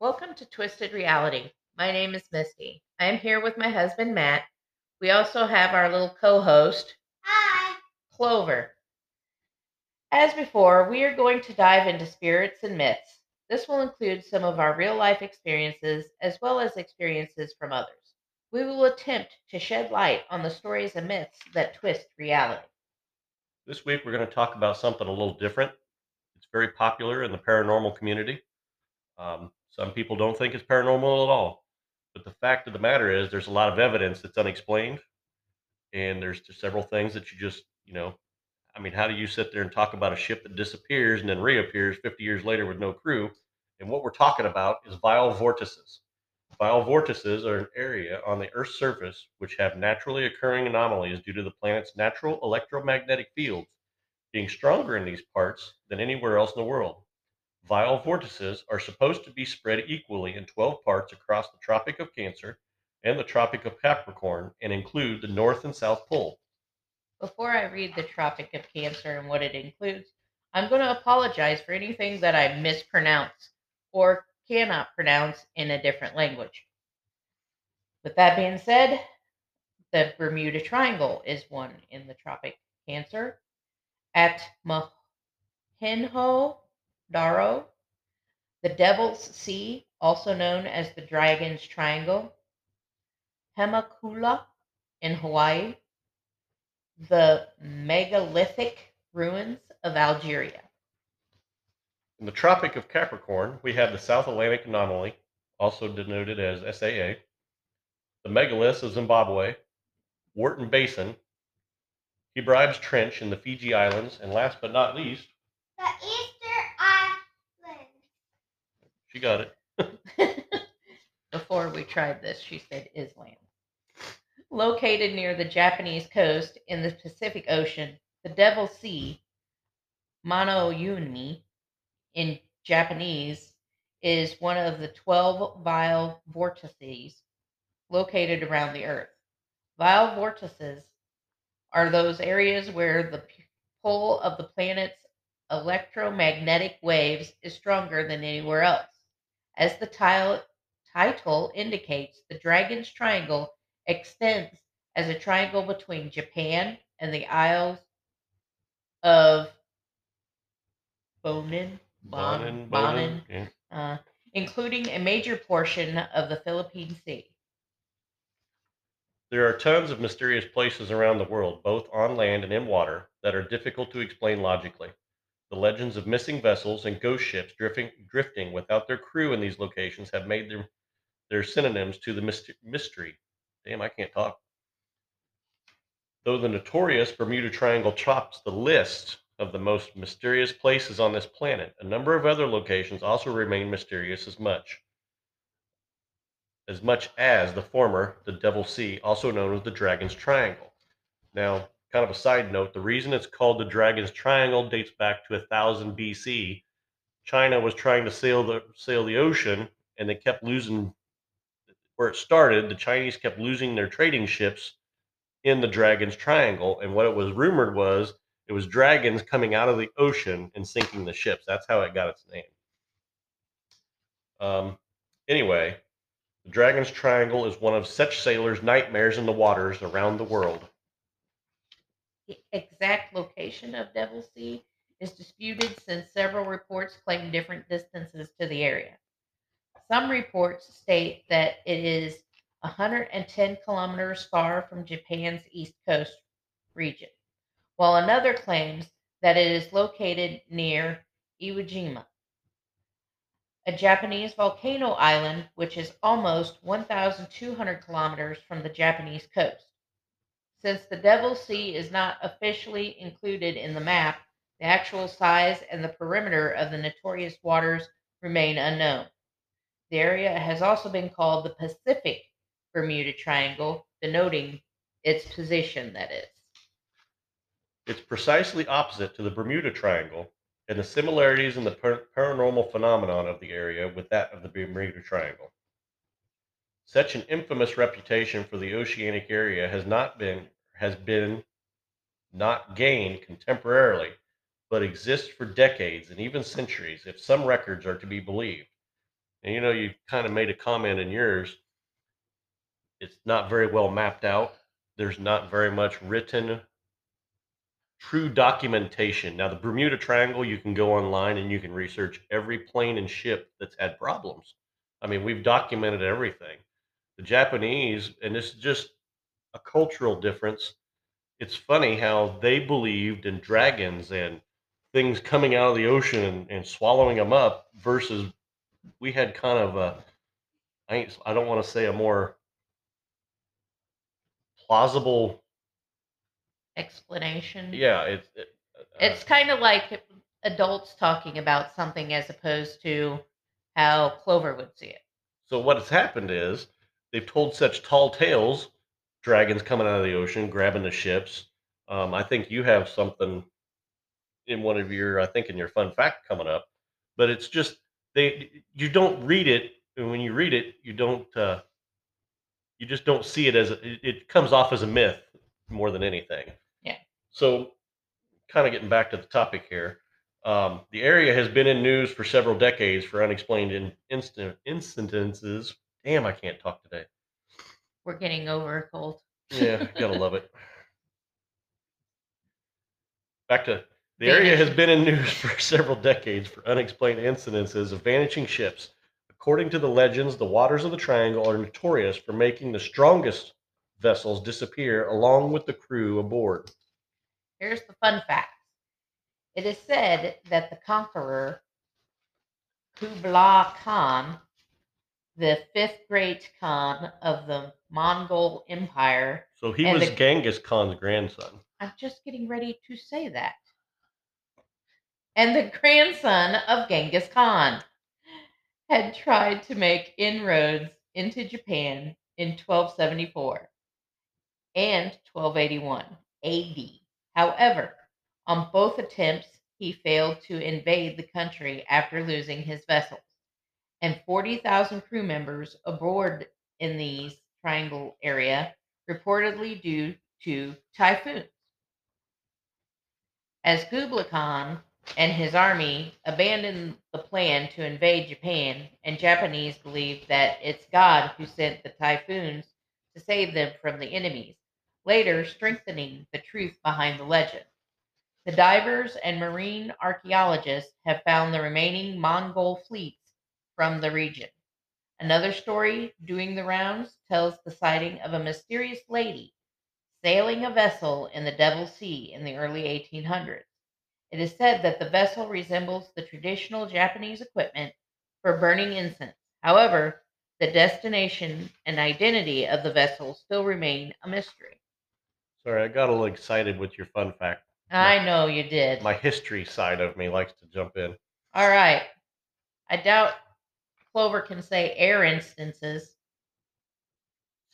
Welcome to Twisted Reality. My name is Misty. I am here with my husband, Matt. We also have our little co host, Hi. Clover. As before, we are going to dive into spirits and myths. This will include some of our real life experiences as well as experiences from others. We will attempt to shed light on the stories and myths that twist reality. This week, we're going to talk about something a little different. It's very popular in the paranormal community. Um, some people don't think it's paranormal at all. But the fact of the matter is, there's a lot of evidence that's unexplained. And there's several things that you just, you know, I mean, how do you sit there and talk about a ship that disappears and then reappears 50 years later with no crew? And what we're talking about is vile vortices. Vile vortices are an area on the Earth's surface which have naturally occurring anomalies due to the planet's natural electromagnetic fields being stronger in these parts than anywhere else in the world. Vile vortices are supposed to be spread equally in 12 parts across the Tropic of Cancer and the Tropic of Capricorn and include the North and South Pole. Before I read the Tropic of Cancer and what it includes, I'm going to apologize for anything that I mispronounce or cannot pronounce in a different language. With that being said, the Bermuda Triangle is one in the Tropic of Cancer. At Mohenjo Daro, the Devil's Sea, also known as the Dragon's Triangle. Hemakula in Hawaii, the megalithic ruins of Algeria. In the Tropic of Capricorn, we have the South Atlantic Anomaly, also denoted as SAA, the megaliths of Zimbabwe, Wharton Basin, Hebrides Trench in the Fiji Islands, and last but not least, The Easter Island. She got it, Before we tried this, she said Island. Located near the Japanese coast in the Pacific Ocean, the Devil Sea, Monouni in Japanese, is one of the 12 vile vortices located around the Earth. Vile vortices are those areas where the pull of the planet's electromagnetic waves is stronger than anywhere else. As the tile, title indicates, the Dragon's Triangle extends as a triangle between Japan and the Isles of Bonin, Bonin, Bon, Bonin, Bonin, yeah. uh, including a major portion of the Philippine Sea. There are tons of mysterious places around the world, both on land and in water, that are difficult to explain logically. The legends of missing vessels and ghost ships drifting, drifting without their crew in these locations have made them their synonyms to the myst- mystery. Damn, I can't talk. Though the notorious Bermuda Triangle tops the list of the most mysterious places on this planet, a number of other locations also remain mysterious as much as much as the former, the Devil's Sea, also known as the Dragon's Triangle. Now, kind of a side note, the reason it's called the Dragon's Triangle dates back to 1000 BC. China was trying to sail the sail the ocean, and they kept losing. Where it started, the Chinese kept losing their trading ships in the Dragon's Triangle, and what it was rumored was it was dragons coming out of the ocean and sinking the ships. That's how it got its name. Um, anyway, the Dragon's Triangle is one of such sailors' nightmares in the waters around the world. The exact location of Devil's Sea is disputed since several reports claim different distances to the area. Some reports state that it is 110 kilometers far from Japan's east coast region, while another claims that it is located near Iwo Jima, a Japanese volcano island which is almost 1,200 kilometers from the Japanese coast. Since the Devil's Sea is not officially included in the map, the actual size and the perimeter of the notorious waters remain unknown. The area has also been called the Pacific Bermuda Triangle, denoting its position, that is. It's precisely opposite to the Bermuda Triangle, and the similarities in the par- paranormal phenomenon of the area with that of the Bermuda Triangle. Such an infamous reputation for the oceanic area has not been has been not gained contemporarily, but exists for decades and even centuries if some records are to be believed. And you know, you kind of made a comment in yours. It's not very well mapped out. There's not very much written true documentation. Now, the Bermuda Triangle, you can go online and you can research every plane and ship that's had problems. I mean, we've documented everything. The Japanese, and this is just a cultural difference. It's funny how they believed in dragons and things coming out of the ocean and, and swallowing them up versus we had kind of a I ain't, I don't want to say a more plausible Explanation. yeah it's it, uh, It's kind of like adults talking about something as opposed to how Clover would see it. so what has happened is they've told such tall tales dragons coming out of the ocean grabbing the ships. Um, i think you have something in one of your i think in your fun fact coming up but it's just they you don't read it and when you read it you don't uh, you just don't see it as a, it, comes off as a myth more than anything. Yeah. so kind of getting back to the topic here um, the area has been in news for several decades for unexplained in, instant incidences. Damn i can't talk today We're getting over a cold. yeah gotta love it back to the area has been in news for several decades for unexplained incidences of vanishing ships. According to the legends, the waters of the triangle are notorious for making the strongest vessels disappear along with the crew aboard. Here's the fun fact. It is said that the conqueror Kublai Khan, the fifth great Khan of the Mongol Empire, So he was the- Genghis Khan's grandson. I'm just getting ready to say that. And the grandson of Genghis Khan had tried to make inroads into Japan in 1274 and 1281 AD. However, on both attempts, he failed to invade the country after losing his vessels, and 40,000 crew members aboard in the triangle area, reportedly due to typhoons. As Kublai Khan and his army abandoned the plan to invade Japan, and Japanese believed that it's God who sent the typhoons to save them from the enemies, later strengthening the truth behind the legend. The divers and marine archaeologists have found the remaining Mongol fleets from the region. Another story doing the rounds tells the sighting of a mysterious lady sailing a vessel in the Devil Sea in the early 1800s. It is said that the vessel resembles the traditional Japanese equipment for burning incense. However, the destination and identity of the vessel still remain a mystery. Sorry, I got a little excited with your fun fact. I know you did. My history side of me likes to jump in. All right. I doubt Clover can say air instances.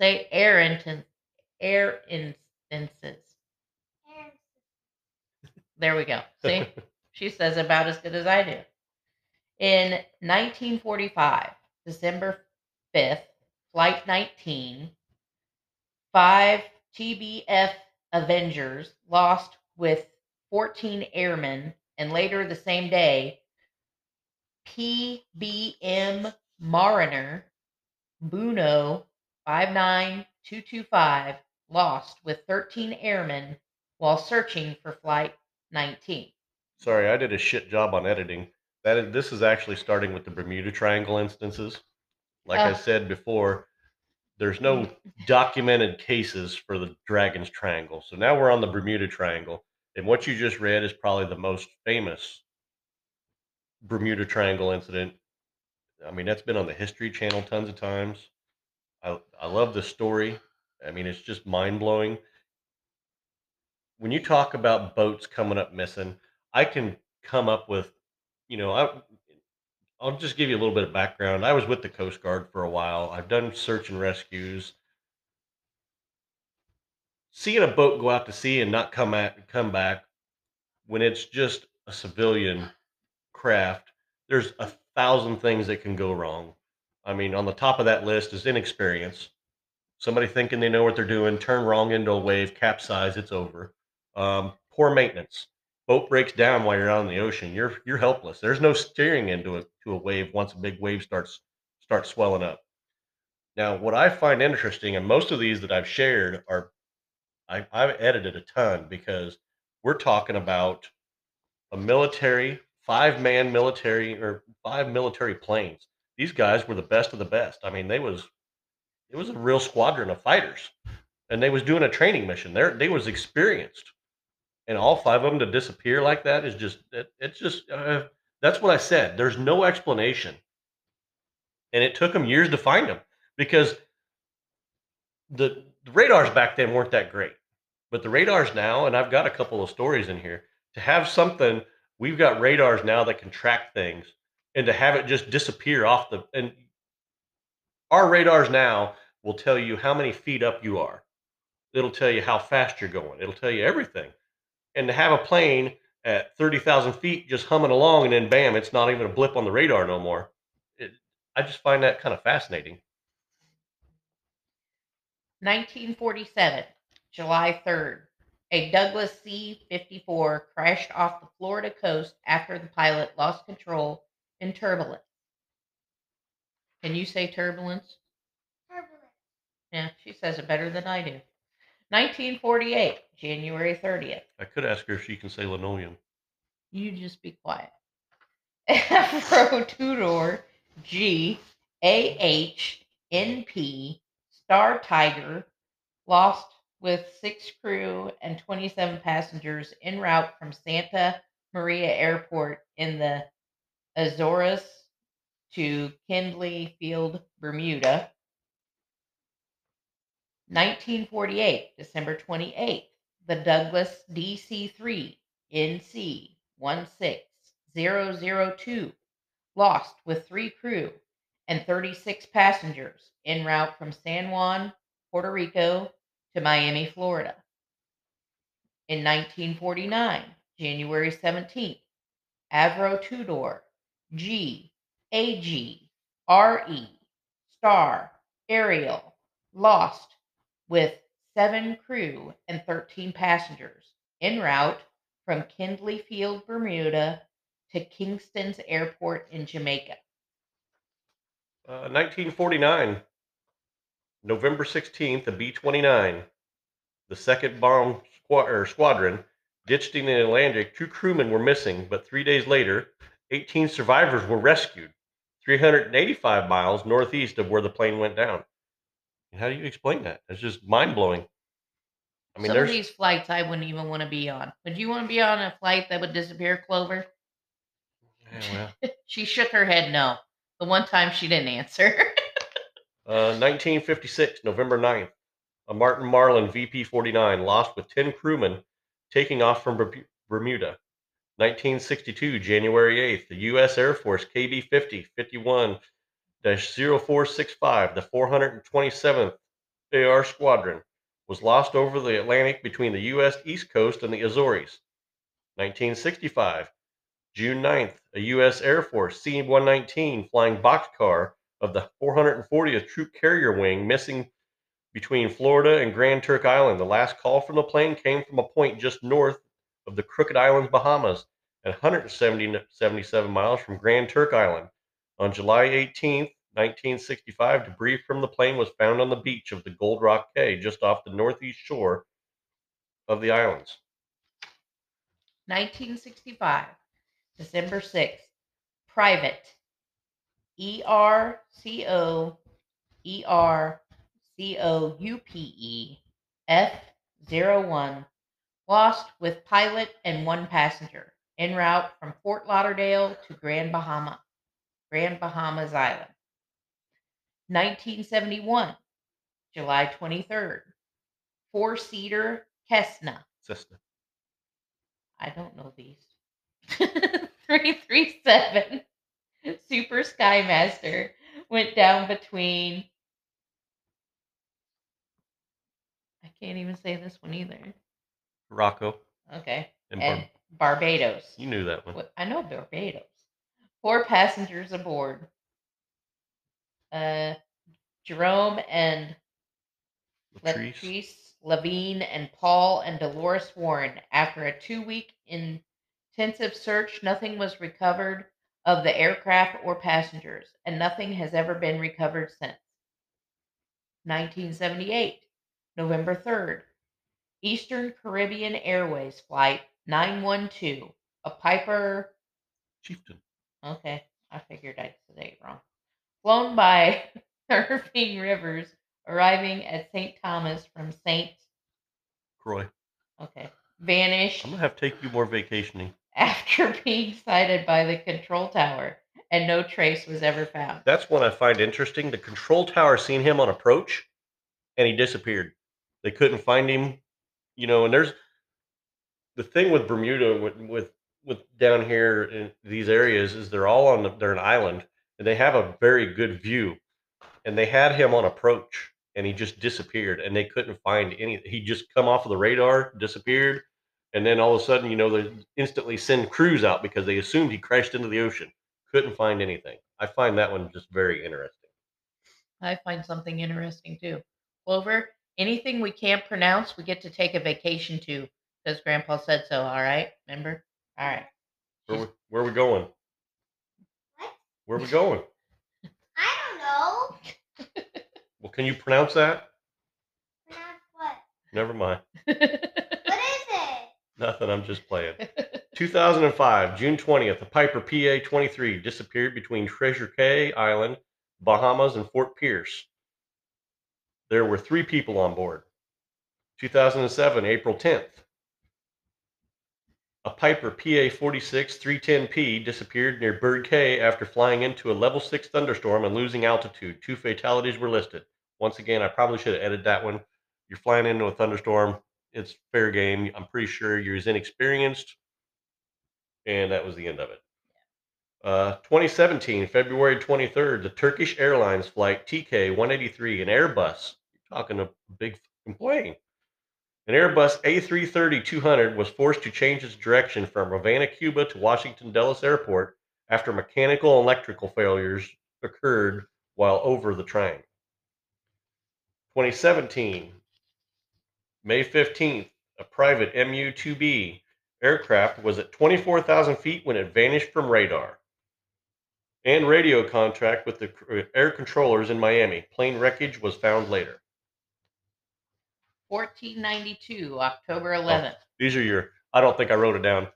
Say air instance, air instances. There we go. See, she says about as good as I do. In 1945, December 5th, Flight 19, five TBF Avengers lost with 14 airmen, and later the same day, PBM Mariner Buno 59225 lost with 13 airmen while searching for Flight 19. Sorry, I did a shit job on editing. That is, this is actually starting with the Bermuda Triangle instances. Like I said before, there's no mm. documented cases for the Dragon's Triangle. So now we're on the Bermuda Triangle, and what you just read is probably the most famous Bermuda Triangle incident. I mean, that's been on the History Channel tons of times. I I love the story. I mean, it's just mind blowing. When you talk about boats coming up missing, I can come up with, you know, I I'll just give you a little bit of background. I was with the Coast Guard for a while. I've done search and rescues. Seeing a boat go out to sea and not come at come back when it's just a civilian craft, there's a thousand things that can go wrong. I mean, on the top of that list is inexperience. Somebody thinking they know what they're doing, turn wrong into a wave, capsize, it's over. Um, poor maintenance. Boat breaks down while you're out in the ocean. You're you're helpless. There's no steering into a to a wave once a big wave starts start swelling up. Now, what I find interesting, and most of these that I've shared are, I, I've edited a ton because we're talking about a military, five man military or five military planes. These guys were the best of the best. I mean, they was, it was a real squadron of fighters, and they was doing a training mission. They they was experienced, and all five of them to disappear like that is just, it, it's just, uh, that's what I said. There's no explanation, and it took them years to find them because the, the radars back then weren't that great. But the radars now, and I've got a couple of stories in here, to have something, we've got radars now that can track things, and to have it just disappear off the and our radars now will tell you how many feet up you are. It'll tell you how fast you're going. It'll tell you everything. And to have a plane at 30,000 feet just humming along and then bam, it's not even a blip on the radar no more. It, I just find that kind of fascinating. 1947, July 3rd, a Douglas C 54 crashed off the Florida coast after the pilot lost control in turbulence. Can you say turbulence? Turbulence. Yeah, she says it better than I do. 1948, January 30th. I could ask her if she can say linoleum. You just be quiet. Avro Tudor G A H N P Star Tiger lost with six crew and 27 passengers en route from Santa Maria Airport in the Azores to Kindley Field, Bermuda. 1948, December 28th, the Douglas DC 3 NC 16002 lost with three crew and 36 passengers en route from San Juan, Puerto Rico to Miami, Florida. In 1949, January 17th, Avro Tudor G AG RE Star Ariel lost with seven crew and 13 passengers en route from Kindley Field, Bermuda to Kingston's Airport in Jamaica. Uh, 1949, November 16th, a B 29, the second bomb or squadron, ditched in the Atlantic. Two crewmen were missing, but three days later, 18 survivors were rescued 385 miles northeast of where the plane went down. How do you explain that? It's just mind blowing. I mean, Some of these flights I wouldn't even want to be on. Would you want to be on a flight that would disappear, Clover? Yeah, well, She shook her head no. The one time she didn't answer. Uh, 1956, November 9th, a Martin Marlin VP 49 lost with 10 crewmen taking off from Bermuda. 1962, January 8th, the U.S. Air Force KB 50 51 0465, the 427th AR Squadron, was lost over the Atlantic between the U.S. East Coast and the Azores. 1965, June 9th, a U.S. Air Force C 119 flying boxcar of the 440th Troop Carrier Wing missing between Florida and Grand Turk Island. The last call from the plane came from a point just north of the Crooked Islands, Bahamas, and 177 miles from Grand Turk Island. On July 18th, 1965, debris from the plane was found on the beach of the Gold Rock Cay, just off the northeast shore of the islands. 1965, December 6th. Private E R C O E R C O U P E F 01 lost with pilot and one passenger en route from Fort Lauderdale to Grand Bahama, Grand Bahamas Island. 1971, July 23rd. Four seater Cessna Cessna. I don't know these. 337 Super Skymaster went down between. I can't even say this one either. Rocco. Okay. And And Bar- Barbados. you knew that one. I know Barbados. Four passengers aboard. Uh, Jerome and Latrice. Latrice Levine and Paul and Dolores Warren. After a two week intensive search, nothing was recovered of the aircraft or passengers, and nothing has ever been recovered since. 1978, November 3rd, Eastern Caribbean Airways Flight 912, a Piper Chieftain. Okay, I figured I'd say it wrong. Flown by Irving Rivers, arriving at St. Thomas from St. Croy. Okay, vanished I'm gonna have to take you more vacationing. after being sighted by the control tower, and no trace was ever found. That's what I find interesting. The control tower seen him on approach, and he disappeared. They couldn't find him, you know. And there's the thing with Bermuda, with with, with down here in these areas, is they're all on the, they're an island, and they have a very good view. And they had him on approach, and he just disappeared, and they couldn't find any. He just come off of the radar, disappeared, and then all of a sudden, you know, they instantly send crews out because they assumed he crashed into the ocean. Couldn't find anything. I find that one just very interesting. I find something interesting too. Clover, anything we can't pronounce, we get to take a vacation to because Grandpa said so. All right, remember? All right. Where we, where we going? What? Where we going? I don't know. Well, can you pronounce that? Pronounce what? Never mind. Nothing. I'm just playing. 2005, June 20th, the Piper PA 23 disappeared between Treasure Cay Island, Bahamas, and Fort Pierce. There were three people on board. 2007, April 10th, a Piper PA 46 310P disappeared near Bird Cay after flying into a level 6 thunderstorm and losing altitude. Two fatalities were listed. Once again, I probably should have edited that one. You're flying into a thunderstorm, it's fair game. I'm pretty sure you're as inexperienced. And that was the end of it. Uh, 2017, February 23rd, the Turkish Airlines flight TK 183, an Airbus. You're talking a big plane. An Airbus A330 200 was forced to change its direction from Havana, Cuba to Washington Dulles Airport after mechanical and electrical failures occurred while over the triangle. 2017, May 15th, a private MU 2B aircraft was at 24,000 feet when it vanished from radar. And radio contract with the air controllers in Miami. Plane wreckage was found later. 1492, October 11th. These are your, I don't think I wrote it down,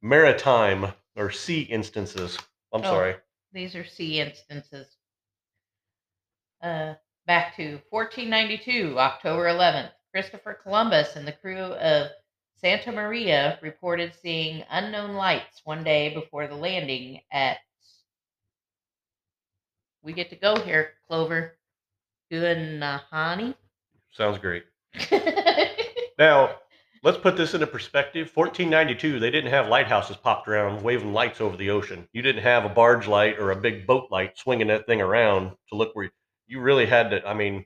maritime or sea instances. I'm Oh. sorry. These are sea instances. Uh, back to 1492, October 11th. Christopher Columbus and the crew of Santa Maria reported seeing unknown lights one day before the landing at. We get to go here, Clover. Guanahani. Sounds great. Now, let's put this into perspective. 1492, they didn't have lighthouses popped around waving lights over the ocean. You didn't have a barge light or a big boat light swinging that thing around to look where you really had to. I mean,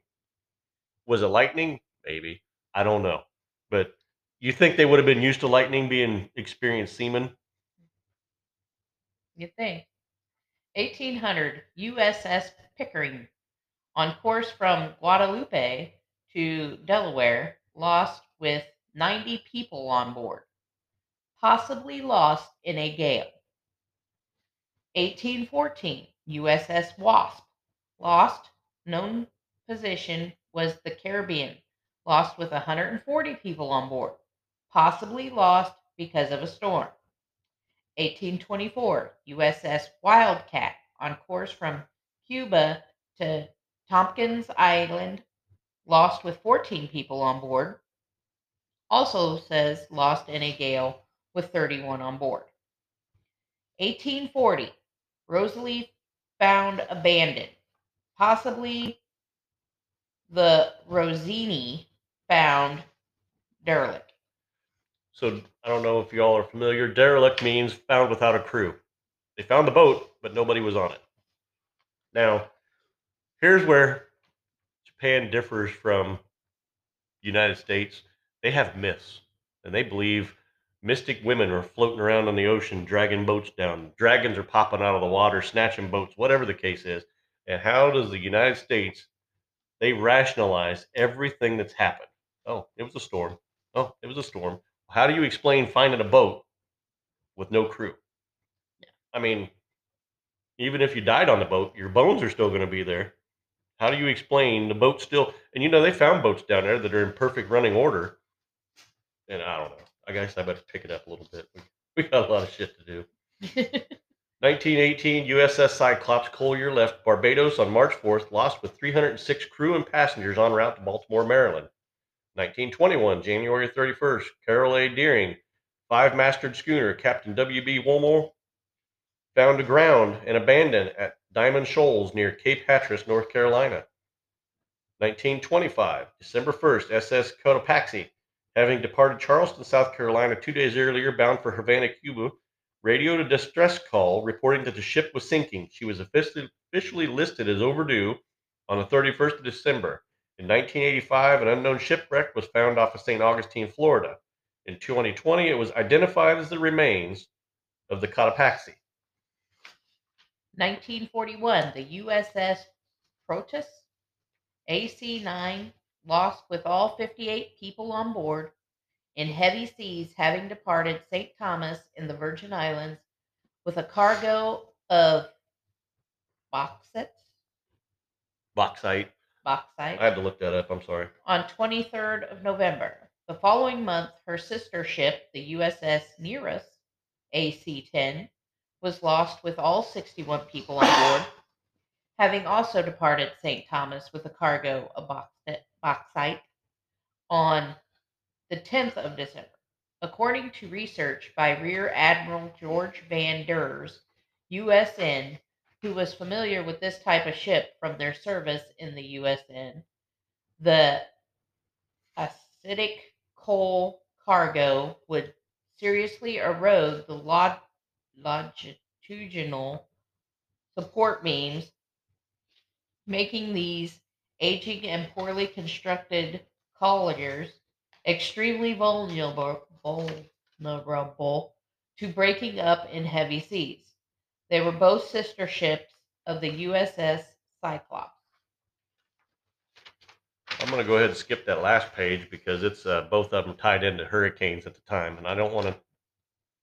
was it lightning? Maybe. I don't know. But you think they would have been used to lightning being experienced seamen? You think? 1800 USS Pickering, on course from Guadeloupe to Delaware, lost with 90 people on board, possibly lost in a gale. 1814 USS Wasp, lost, known position was the Caribbean, lost with 140 people on board, possibly lost because of a storm. 1824 USS Wildcat on course from Cuba to Tompkins Island, lost with 14 people on board. Also says lost in a gale with 31 on board. 1840 Rosalie found abandoned, possibly the Rossini found derelict. So I don't know if y'all are familiar. Derelict means found without a crew. They found the boat, but nobody was on it. Now, here's where Japan differs from the United States. They have myths, and they believe mystic women are floating around on the ocean, dragging boats down. Dragons are popping out of the water, snatching boats, whatever the case is. And how does the United States they rationalize everything that's happened? Oh, it was a storm. Oh, it was a storm. How do you explain finding a boat with no crew? Yeah. I mean, Even if you died on the boat, your bones are still going to be there. How do you explain the boat still? And you know they found boats down there that are in perfect running order. And I don't know. I guess I better pick it up a little bit. We, we got a lot of shit to do. 1918 USS Cyclops Collier left Barbados on March 4th, lost with 306 crew and passengers en route to Baltimore, Maryland. 1921 January 31st, Carroll A. Deering, five-masted schooner, Captain W.B. Woolmore, found aground and abandoned at Diamond Shoals near Cape Hatteras, North Carolina. 1925 December 1st, SS Cotopaxi, having departed Charleston, South Carolina two days earlier, bound for Havana, Cuba, radioed a distress call reporting that the ship was sinking. She was officially listed as overdue on the 31st of December. In 1985, an unknown shipwreck was found off of St. Augustine, Florida. In 2020, it was identified as the remains of the Cotopaxi. 1941, the USS Proteus AC 9 lost with all 58 people on board in heavy seas, having departed St. Thomas in the Virgin Islands with a cargo of bauxite, Bauxite. Bauxite I had to look that up. I'm sorry. on 23rd of November. The following month, her sister ship, the USS Nereus AC 10, was lost with all 61 people on board, having also departed St. Thomas with a cargo of bauxite- bauxite on the 10th of December. According to research by Rear Admiral George Van Deurs, USN, who was familiar with this type of ship from their service in the USN, the acidic coal cargo would seriously erode the log- longitudinal support beams, making these aging and poorly constructed colliers extremely vulnerable, vulnerable to breaking up in heavy seas. They were both sister ships of the USS Cyclops. I'm going to go ahead and skip that last page because it's uh, both of them tied into hurricanes at the time, and I don't want to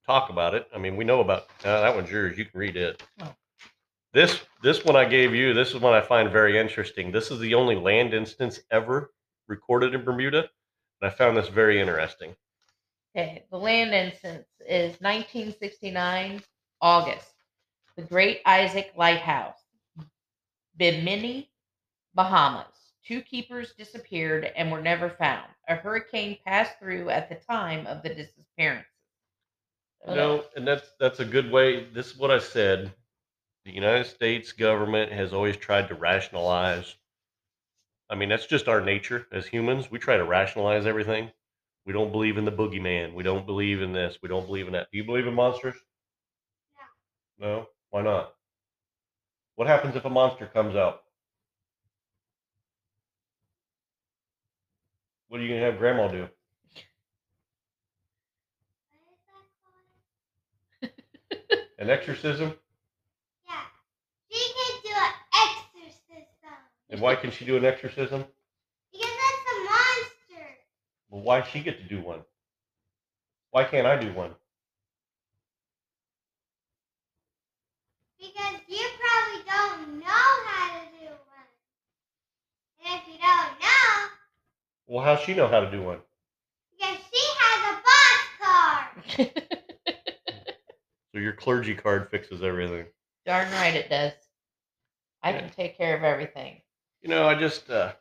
talk about it. I mean, we know about uh, that one's yours. You can read it. Oh. This this one I gave you. This is one I find very interesting. This is the only land instance ever recorded in Bermuda, and I found this very interesting. Okay, the land instance is 1969 August. The Great Isaac Lighthouse, Bimini, Bahamas. Two keepers disappeared and were never found. A hurricane passed through at the time of the disappearances. You know, and that's that's a good way. This is what I said. The United States government has always tried to rationalize. I mean, that's just our nature as humans. We try to rationalize everything. We don't believe in the boogeyman. We don't believe in this. We don't believe in that. Do you believe in monsters? No. Why not? What happens if a monster comes out? What are you gonna have Grandma do? What is that called? An exorcism? Yeah. She can do an exorcism. And why can she do an exorcism? Because that's a monster. Well, why she get to do one? Why can't I do one? Because you probably don't know how to do one. And if you don't know, Well, how's she know how to do one? because she has a boss card. So your clergy card fixes everything. Darn right it does. I Yeah. can take care of everything. You know, I just, uh,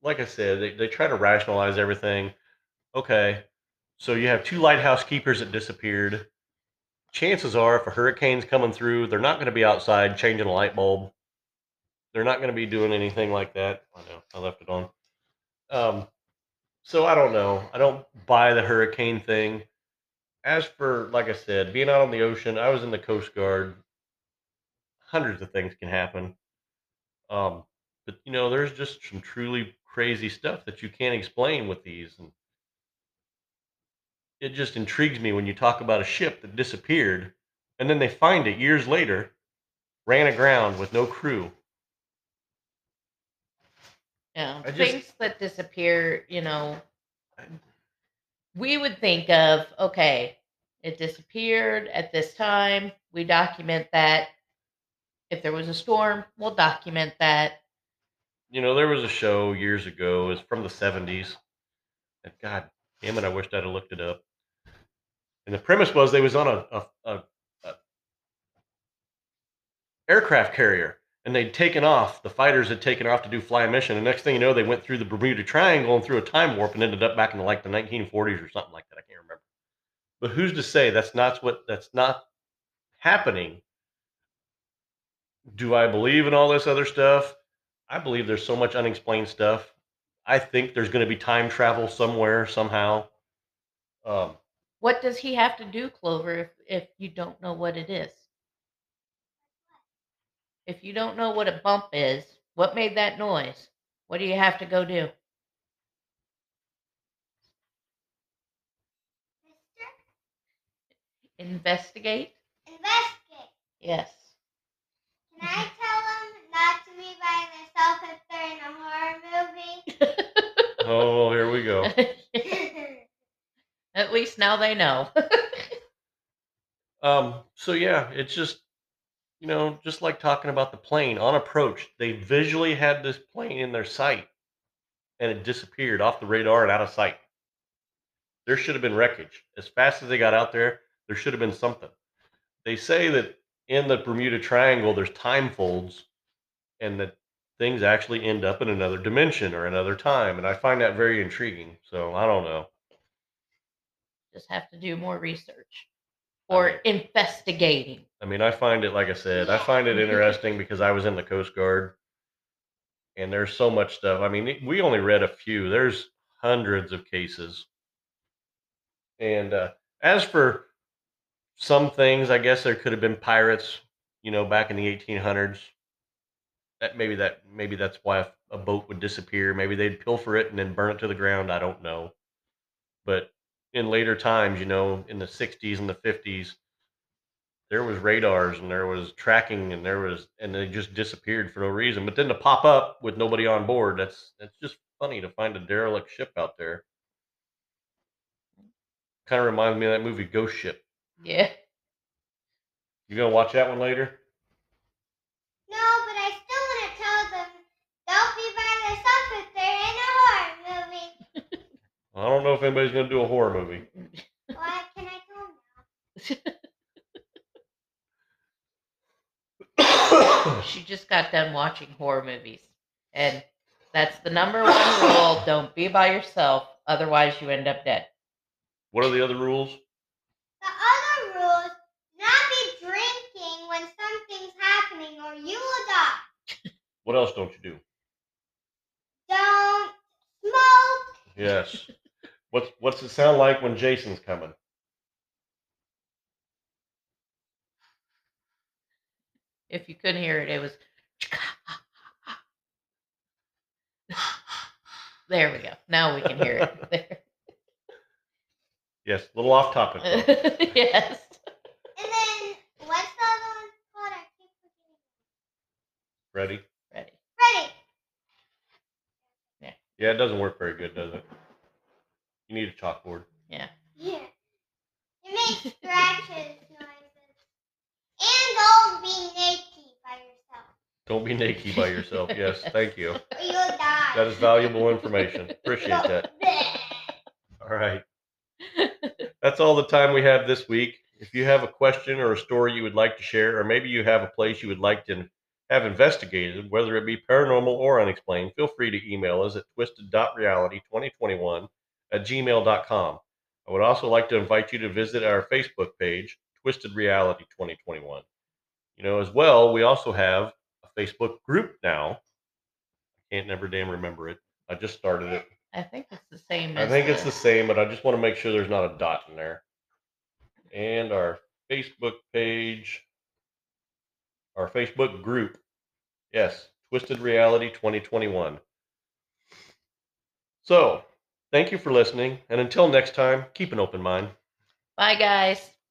like I said, they, they try to rationalize everything. Okay, so you have two lighthouse keepers that disappeared. Chances are, if a hurricane's coming through, they're not going to be outside changing a light bulb. They're not going to be doing anything like that. I know, I left it on. Um, so I don't know. I don't buy the hurricane thing. As for, like I said, being out on the ocean, I was in the Coast Guard. Hundreds of things can happen. Um, but you know, there's just some truly crazy stuff that you can't explain with these, and it just intrigues me when you talk about a ship that disappeared, and then they find it years later, ran aground with no crew. You know, I just- things that disappear, you know, we would think of, okay, it disappeared at this time. We document that. If there was a storm, we'll document that. You know, there was a show years ago. It's from the '70s. And God damn it, I wished I'd have looked it up. And the premise was they was on a, a, a, a aircraft carrier, and they'd taken off. The fighters had taken off to do fly a mission. And next thing you know, they went through the Bermuda Triangle and through a time warp and ended up back in like the 1940s or something like that. I can't remember. But who's to say that's not what that's not happening? Do I believe in all this other stuff? I believe there's so much unexplained stuff. I think there's going to be time travel somewhere somehow. Um, What does he have to do, Clover, if, if you don't know what it is? If you don't know what a bump is, what made that noise? What do you have to go do? Investigate? investigate. Yes. Can I tell them not to be by themselves if they're in a horror movie? oh, here we go. At least now they know. Um, so yeah, it's just you know, just like talking about the plane on approach, they visually had this plane in their sight and it disappeared off the radar and out of sight. There should have been wreckage. As fast as they got out there, there should have been something. They say that in the Bermuda Triangle there's time folds and that things actually end up in another dimension or another time, and I find that very intriguing. So I don't know. Just have to do more research I or mean- investigating. I mean, I find it, like I said, I find it interesting because I was in the Coast Guard and there's so much stuff. I mean, we only read a few, there's hundreds of cases. And uh, as for some things, I guess there could have been pirates, you know, back in the 1800s. That maybe that maybe that's why a boat would disappear. Maybe they'd pilfer it and then burn it to the ground. I don't know. But in later times, you know, in the 60s and the 50s, there was radars and there was tracking and there was and they just disappeared for no reason. But then to pop up with nobody on board, that's that's just funny to find a derelict ship out there. Kind of reminds me of that movie Ghost Ship. Yeah. You gonna watch that one later? no, but I still want to tell them don't be by themselves if they're in a horror movie. I don't know if anybody's gonna do a horror movie. What can I tell them? she just got done watching horror movies. And that's the number one rule. Don't be by yourself. Otherwise, you end up dead. what are the other rules? The other rules: not be drinking when something's happening, or you will die. What else don't you do? Don't smoke. Yes. what's what's it sound like when Jason's coming? If you couldn't hear it, it was. There we go. Now we can hear it. There. Yes, a little off topic. though. yes. And then what's the other one called? I keep forgetting. Ready? Ready. Ready. Yeah, it doesn't work very good, does it? You need a chalkboard. Yeah. Yeah. You make scratches noises. And don't be naked by yourself. Don't be naked by yourself. Yes, thank you. Or you'll die. That is valuable information. Appreciate that. All right. That's all the time we have this week. If you have a question or a story you would like to share, or maybe you have a place you would like to have investigated, whether it be paranormal or unexplained, feel free to email us at twisted.reality2021 at gmail.com. I would also like to invite you to visit our Facebook page, Twisted Reality 2021. You know, as well, we also have a Facebook group now. I can't never damn remember it. I just started it. I think it's the same. I think it's the same, but I just want to make sure there's not a dot in there. And our Facebook page, our Facebook group. Yes, Twisted Reality 2021. So, thank you for listening. And until next time, keep an open mind. Bye, guys.